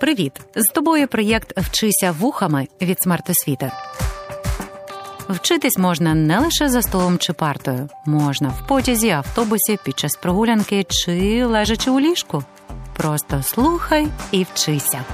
Привіт! З тобою проєкт Вчися вухами від смертосвіти. Вчитись можна не лише за столом чи партою, можна в потязі, автобусі, під час прогулянки чи лежачи у ліжку. Просто слухай і вчися.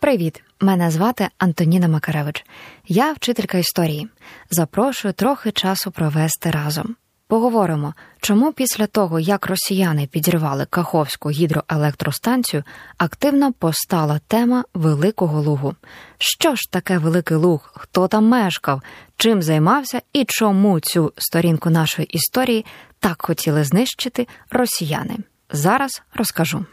Привіт! Мене звати Антоніна Макаревич. Я вчителька історії. Запрошую трохи часу провести разом. Поговоримо, чому після того, як росіяни підірвали Каховську гідроелектростанцію, активно постала тема Великого Лугу. Що ж таке Великий Луг? Хто там мешкав, чим займався і чому цю сторінку нашої історії так хотіли знищити росіяни? Зараз розкажу.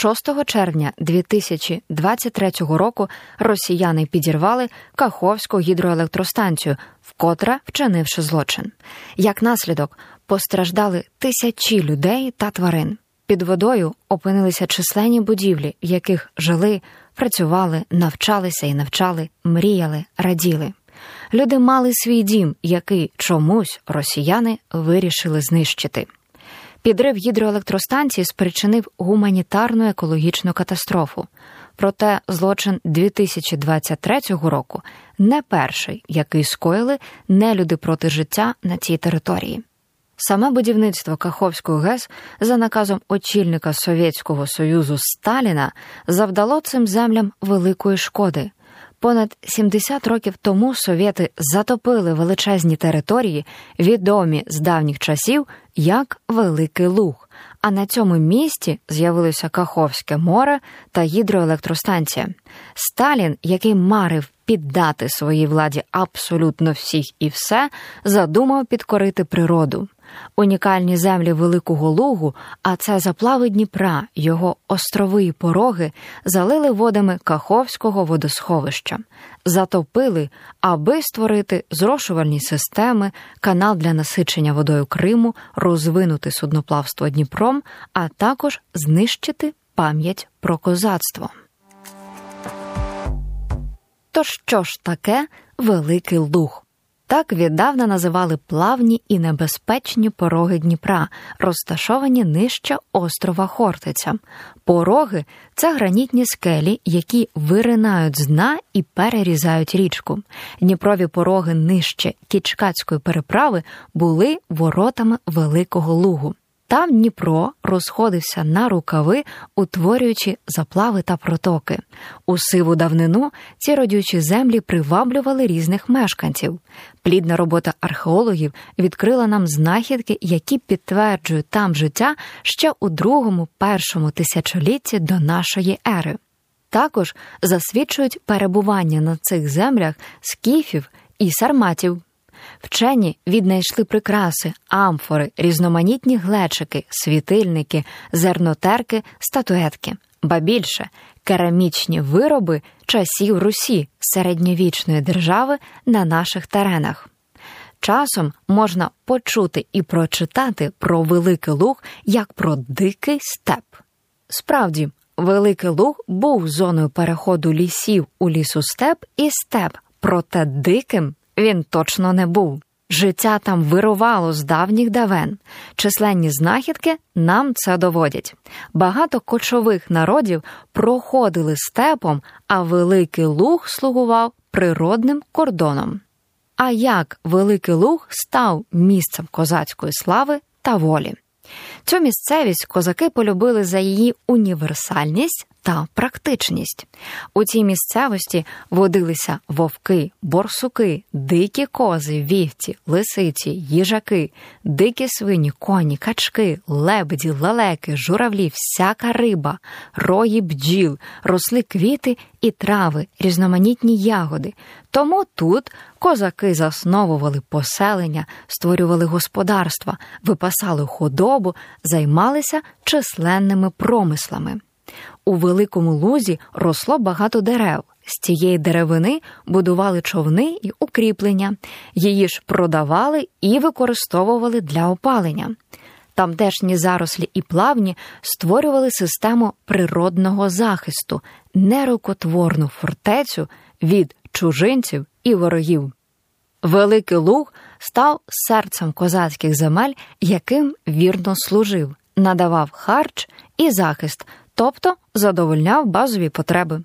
6 червня 2023 року росіяни підірвали Каховську гідроелектростанцію, вкотре вчинивши злочин. Як наслідок постраждали тисячі людей та тварин. Під водою опинилися численні будівлі, в яких жили, працювали, навчалися і навчали, мріяли, раділи. Люди мали свій дім, який чомусь росіяни вирішили знищити. Підрив гідроелектростанції спричинив гуманітарну екологічну катастрофу. Проте злочин 2023 року не перший, який скоїли нелюди проти життя на цій території. Саме будівництво Каховської ГЕС за наказом очільника Совєтського Союзу Сталіна завдало цим землям великої шкоди. Понад 70 років тому совєти затопили величезні території, відомі з давніх часів як Великий Луг. А на цьому місці з'явилося Каховське море та гідроелектростанція. Сталін, який марив піддати своїй владі абсолютно всіх і все, задумав підкорити природу. Унікальні землі Великого Лугу, а це заплави Дніпра, його острови і пороги залили водами Каховського водосховища, затопили, аби створити зрошувальні системи, канал для насичення водою Криму, розвинути судноплавство Дніпром, а також знищити пам'ять про козацтво. То що ж таке Великий Луг? Так віддавна називали плавні і небезпечні пороги Дніпра, розташовані нижче острова Хортиця. Пороги це гранітні скелі, які виринають з дна і перерізають річку. Дніпрові пороги нижче Кічкацької переправи були воротами Великого Лугу. Там Дніпро розходився на рукави, утворюючи заплави та протоки. У сиву давнину ці родючі землі приваблювали різних мешканців. Плідна робота археологів відкрила нам знахідки, які підтверджують там життя ще у другому першому тисячолітті до нашої ери. Також засвідчують перебування на цих землях скіфів і сарматів. Вчені віднайшли прикраси, амфори, різноманітні глечики, світильники, зернотерки, статуетки, ба більше керамічні вироби часів Русі, середньовічної держави на наших теренах. Часом можна почути і прочитати про Великий Луг як про дикий степ. Справді, Великий Луг був зоною переходу лісів у лісу степ і степ, проте диким він точно не був. Життя там вирувало з давніх давен. Численні знахідки нам це доводять. Багато кочових народів проходили степом, а Великий Луг слугував природним кордоном. А як Великий Луг став місцем козацької слави та волі? Цю місцевість козаки полюбили за її універсальність та практичність. У цій місцевості водилися вовки, борсуки, дикі кози, вівці, лисиці, їжаки, дикі свині, коні, качки, лебеді, лелеки, журавлі, всяка риба, рої бджіл, росли квіти і трави, різноманітні ягоди. Тому тут козаки засновували поселення, створювали господарства, випасали худобу, займалися численними промислами. У великому лузі росло багато дерев. З цієї деревини будували човни і укріплення, її ж продавали і використовували для опалення. Тамтешні зарослі і плавні створювали систему природного захисту, нерукотворну фортецю від чужинців і ворогів. Великий Луг став серцем козацьких земель, яким вірно служив, надавав харч і захист, тобто задовольняв базові потреби.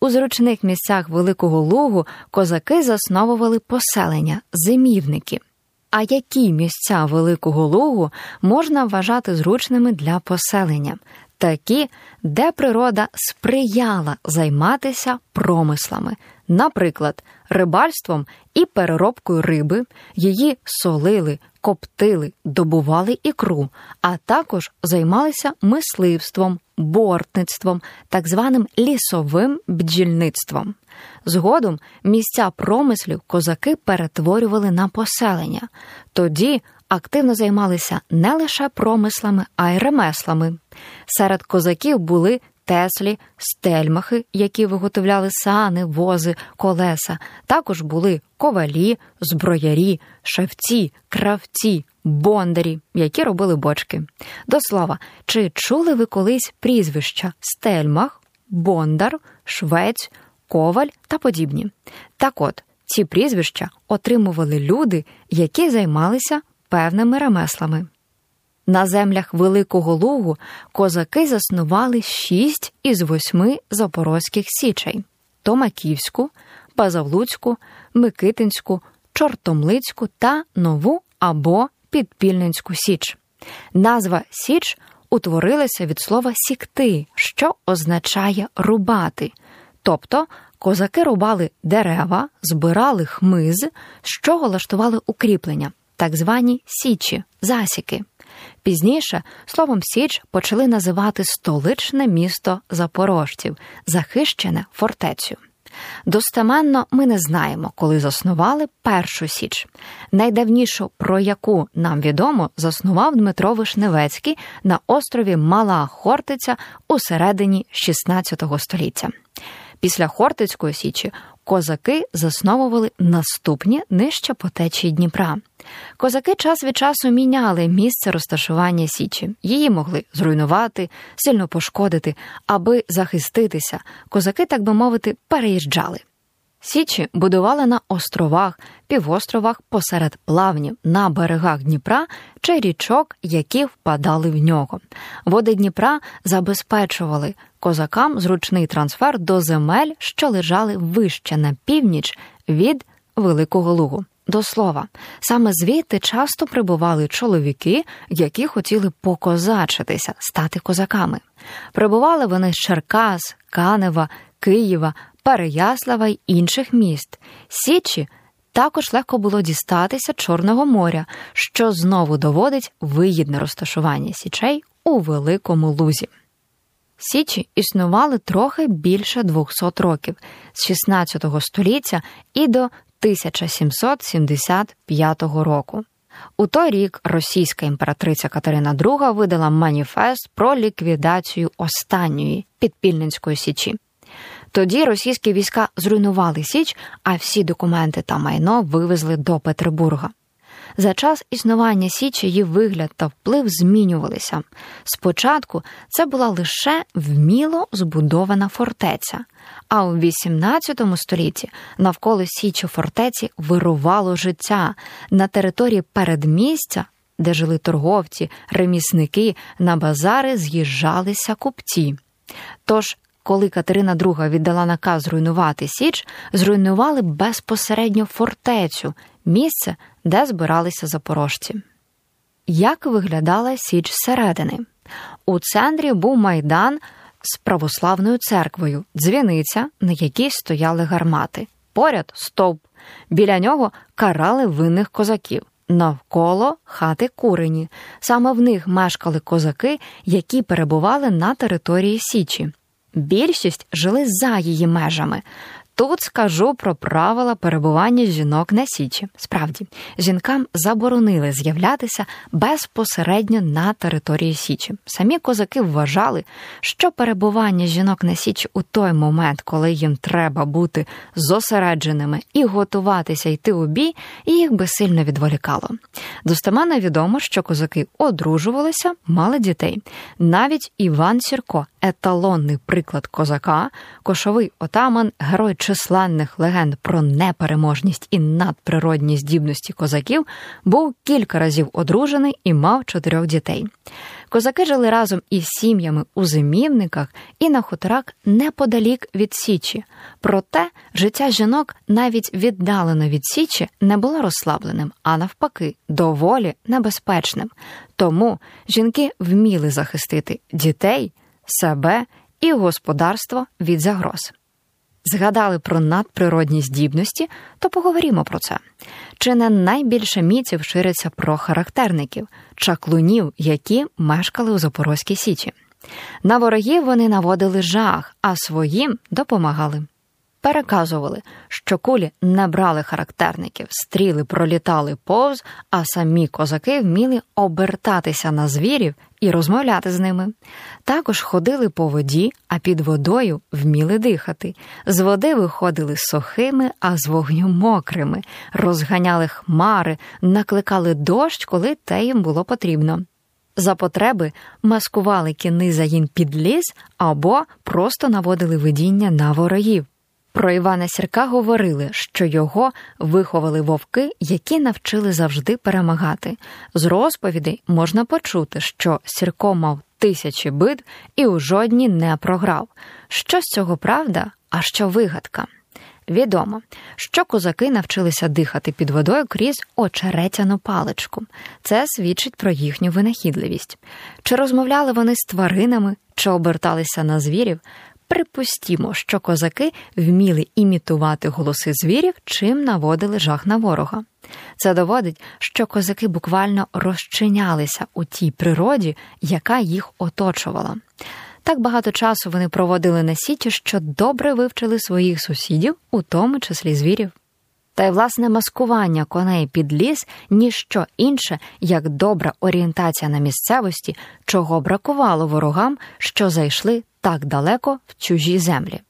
У зручних місцях Великого Лугу козаки засновували поселення, зимівники. А які місця Великого Лугу можна вважати зручними для поселення? Такі, де природа сприяла займатися промислами, наприклад, рибальством і переробкою риби, її солили, коптили, добували ікру, а також займалися мисливством, бортництвом, так званим лісовим бджільництвом. Згодом місця промислів козаки перетворювали на поселення. Тоді активно займалися не лише промислами, а й ремеслами. Серед козаків були теслі, стельмахи, які виготовляли сани, вози, колеса. Також були ковалі, зброярі, шавці, кравці, бондарі, які робили бочки. До слова, чи чули ви колись прізвища стельмах, бондар, швець, коваль та подібні? Так от, ці прізвища отримували люди, які займалися певними ремеслами. На землях Великого Лугу козаки заснували шість із восьми запорозьких січей: Томаківську, Базавлуцьку, Микитинську, Чортомлицьку та Нову або Підпільненську Січ. Назва Січ утворилася від слова сікти, що означає рубати. Тобто козаки рубали дерева, збирали хмиз, з чого лаштували укріплення, так звані січі, засіки. Пізніше словом Січ почали називати столичне місто запорожців, захищене фортецю. Достеменно ми не знаємо, коли заснували першу Січ. Найдавнішу, про яку нам відомо, заснував Дмитро Вишневецький на острові Мала Хортиця у середині XVI століття. Після Хортицької Січі козаки засновували наступні нижче по течії Дніпра. Козаки час від часу міняли місце розташування Січі. Її могли зруйнувати, сильно пошкодити, аби захиститися. Козаки, так би мовити, переїжджали. Січі будували на островах, півостровах посеред плавнів, на берегах Дніпра чи річок, які впадали в нього. Води Дніпра забезпечували козакам зручний трансфер до земель, що лежали вище на північ від Великого Лугу. До слова, саме звідти часто прибували чоловіки, які хотіли покозачитися, стати козаками. Прибували вони з Черкас, Канева, Києва, Переяслава й інших міст. Січі також легко було дістатися Чорного моря, що знову доводить вигідне розташування січей у Великому Лузі. Січі існували трохи більше 200 років з 16 століття і до 1775 року. У той рік російська імператриця Катерина II видала маніфест про ліквідацію останньої підпільницької січі. Тоді російські війська зруйнували Січ, а всі документи та майно вивезли до Петербурга. За час існування Січі її вигляд та вплив змінювалися. Спочатку це була лише вміло збудована фортеця, а у XVIII столітті навколо Січі фортеці вирувало життя на території передмістя, де жили торговці, ремісники, на базари з'їжджалися купці. Тож коли Катерина II віддала наказ зруйнувати Січ, зруйнували безпосередньо фортецю, місце, де збиралися запорожці. Як виглядала Січ зсередини? У центрі був майдан з православною церквою, дзвіниця, на якій стояли гармати, поряд стовп. Біля нього карали винних козаків. Навколо хати курені. Саме в них мешкали козаки, які перебували на території Січі. Більшість жили за її межами. Тут скажу про правила перебування жінок на січі. Справді, жінкам заборонили з'являтися безпосередньо на території Січі. Самі козаки вважали, що перебування жінок на січі у той момент, коли їм треба бути зосередженими і готуватися йти у бій, їх би сильно відволікало. Достеменно відомо, що козаки одружувалися, мали дітей. Навіть Іван Сірко еталонний приклад козака, кошовий отаман, герой численних легенд про непереможність і надприродні здібності козаків, був кілька разів одружений і мав чотирьох дітей. Козаки жили разом із сім'ями у зимівниках і на хуторах неподалік від Січі. Проте життя жінок навіть віддалено від Січі не було розслабленим, а навпаки, доволі небезпечним. Тому жінки вміли захистити дітей, себе і господарство від загроз. Згадали про надприродні здібності, то поговоримо про це. Чи не найбільше міців шириться про характерників, чаклунів, які мешкали у Запорозькій Січі. На ворогів вони наводили жах, а своїм допомагали. Переказували, що кулі не брали характерників, стріли пролітали повз, а самі козаки вміли обертатися на звірів і розмовляти з ними. Також ходили по воді, а під водою вміли дихати. З води виходили сухими, а з вогню мокрими, розганяли хмари, накликали дощ, коли те їм було потрібно. За потреби маскували кіни загін під ліс або просто наводили видіння на ворогів. Про Івана Сірка говорили, що його виховали вовки, які навчили завжди перемагати. З розповідей можна почути, що Сірко мав тисячі битв і у жодній не програв. Що з цього правда, а що вигадка? Відомо, що козаки навчилися дихати під водою крізь очеретяну паличку. Це свідчить про їхню винахідливість. Чи розмовляли вони з тваринами, чи оберталися на звірів, Припустімо, що козаки вміли імітувати голоси звірів, чим наводили жах на ворога. Це доводить, що козаки буквально розчинялися у тій природі, яка їх оточувала. Так багато часу вони проводили на сіті, що добре вивчили своїх сусідів, у тому числі звірів. Та й власне маскування коней під ліс ніщо інше, як добра орієнтація на місцевості, чого бракувало ворогам, що зайшли так далеко в чужі землі.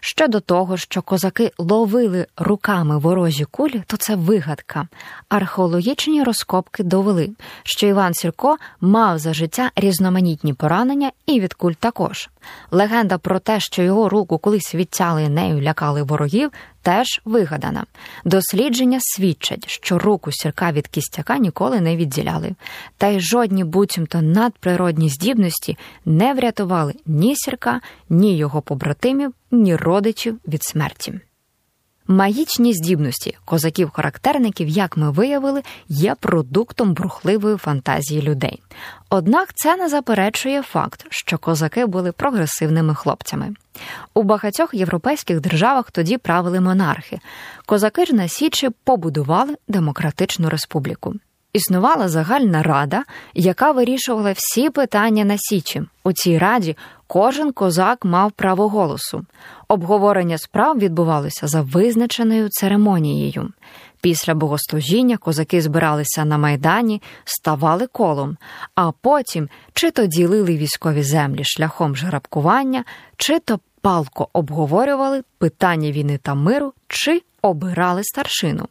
Щодо того, що козаки ловили руками ворожі кулі, то це вигадка. Археологічні розкопки довели, що Іван Сірко мав за життя різноманітні поранення і від куль також. Легенда про те, що його руку колись відтяли нею лякали ворогів, теж вигадана. Дослідження свідчать, що руку сірка від кістяка ніколи не відділяли, та й жодні буцімто надприродні здібності не врятували ні сірка, ні його побратимів, ні родичів від смерті. Магічні здібності козаків-характерників, як ми виявили, є продуктом брухливої фантазії людей. Однак це не заперечує факт, що козаки були прогресивними хлопцями. У багатьох європейських державах тоді правили монархи. Козаки ж на Січі побудували демократичну республіку. Існувала загальна рада, яка вирішувала всі питання на Січі. У цій раді кожен козак мав право голосу. Обговорення справ відбувалося за визначеною церемонією. Після богослужіння козаки збиралися на майдані, ставали колом, а потім чи то ділили військові землі шляхом жеребкування, чи то палко обговорювали питання війни та миру, чи обирали старшину.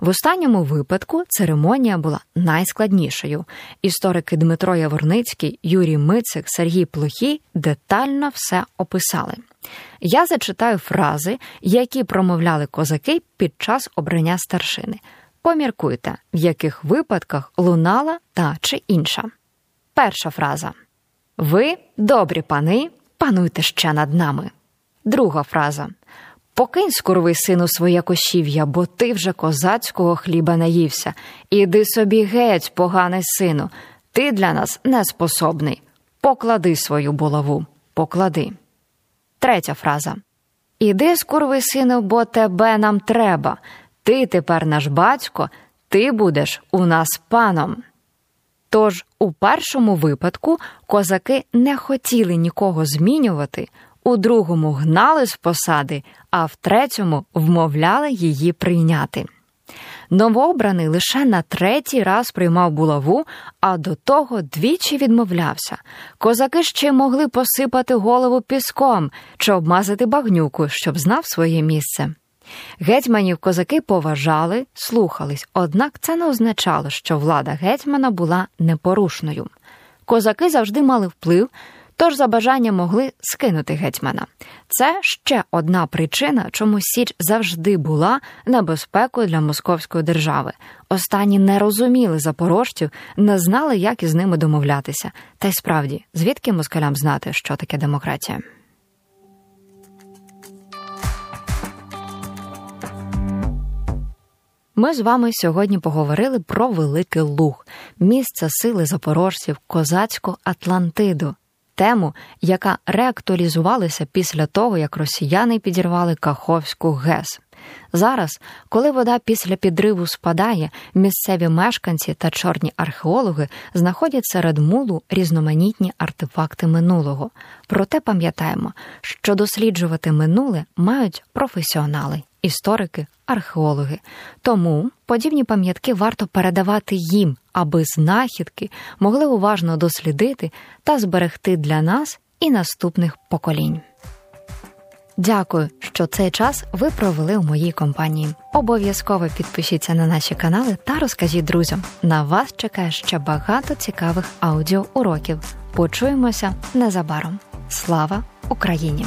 В останньому випадку церемонія була найскладнішою. Історики Дмитро Яворницький, Юрій Мицик, Сергій Плохій детально все описали. Я зачитаю фрази, які промовляли козаки під час обрання старшини. Поміркуйте, в яких випадках лунала та чи інша. Перша фраза. Ви, добрі пани, пануйте ще над нами. Друга фраза. Покинь, скурвий сину, своє кошів'я, бо ти вже козацького хліба наївся. Іди собі геть, поганий сину, ти для нас неспособний. Поклади свою булаву, поклади. Третя фраза. Іди, скурвий сину, бо тебе нам треба. Ти тепер наш батько, ти будеш у нас паном. Тож у першому випадку козаки не хотіли нікого змінювати у другому гнали з посади, а в третьому вмовляли її прийняти. Новообраний лише на третій раз приймав булаву, а до того двічі відмовлявся. Козаки ще могли посипати голову піском чи обмазати багнюку, щоб знав своє місце. Гетьманів козаки поважали, слухались, однак це не означало, що влада гетьмана була непорушною. Козаки завжди мали вплив Тож за бажання могли скинути гетьмана. Це ще одна причина, чому Січ завжди була небезпекою для московської держави. Останні не розуміли запорожців, не знали, як із ними домовлятися. Та й справді, звідки москалям знати, що таке демократія? Ми з вами сьогодні поговорили про Великий Луг, місце сили запорожців, козацьку Атлантиду, тему, яка реактуалізувалася після того, як росіяни підірвали Каховську ГЕС. Зараз, коли вода після підриву спадає, місцеві мешканці та чорні археологи знаходять серед мулу різноманітні артефакти минулого. Проте пам'ятаємо, що досліджувати минуле мають професіонали, історики, археологи. Тому подібні пам'ятки варто передавати їм, аби знахідки могли уважно дослідити та зберегти для нас і наступних поколінь. Дякую, що цей час ви провели у моїй компанії. Обов'язково підпишіться на наші канали та розкажіть друзям. На вас чекає ще багато цікавих аудіоуроків. Почуємося незабаром. Слава Україні!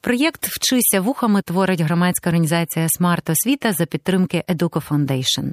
Проєкт Вчися вухами творить громадська організація Смарт Освіта за підтримки Educo Foundation.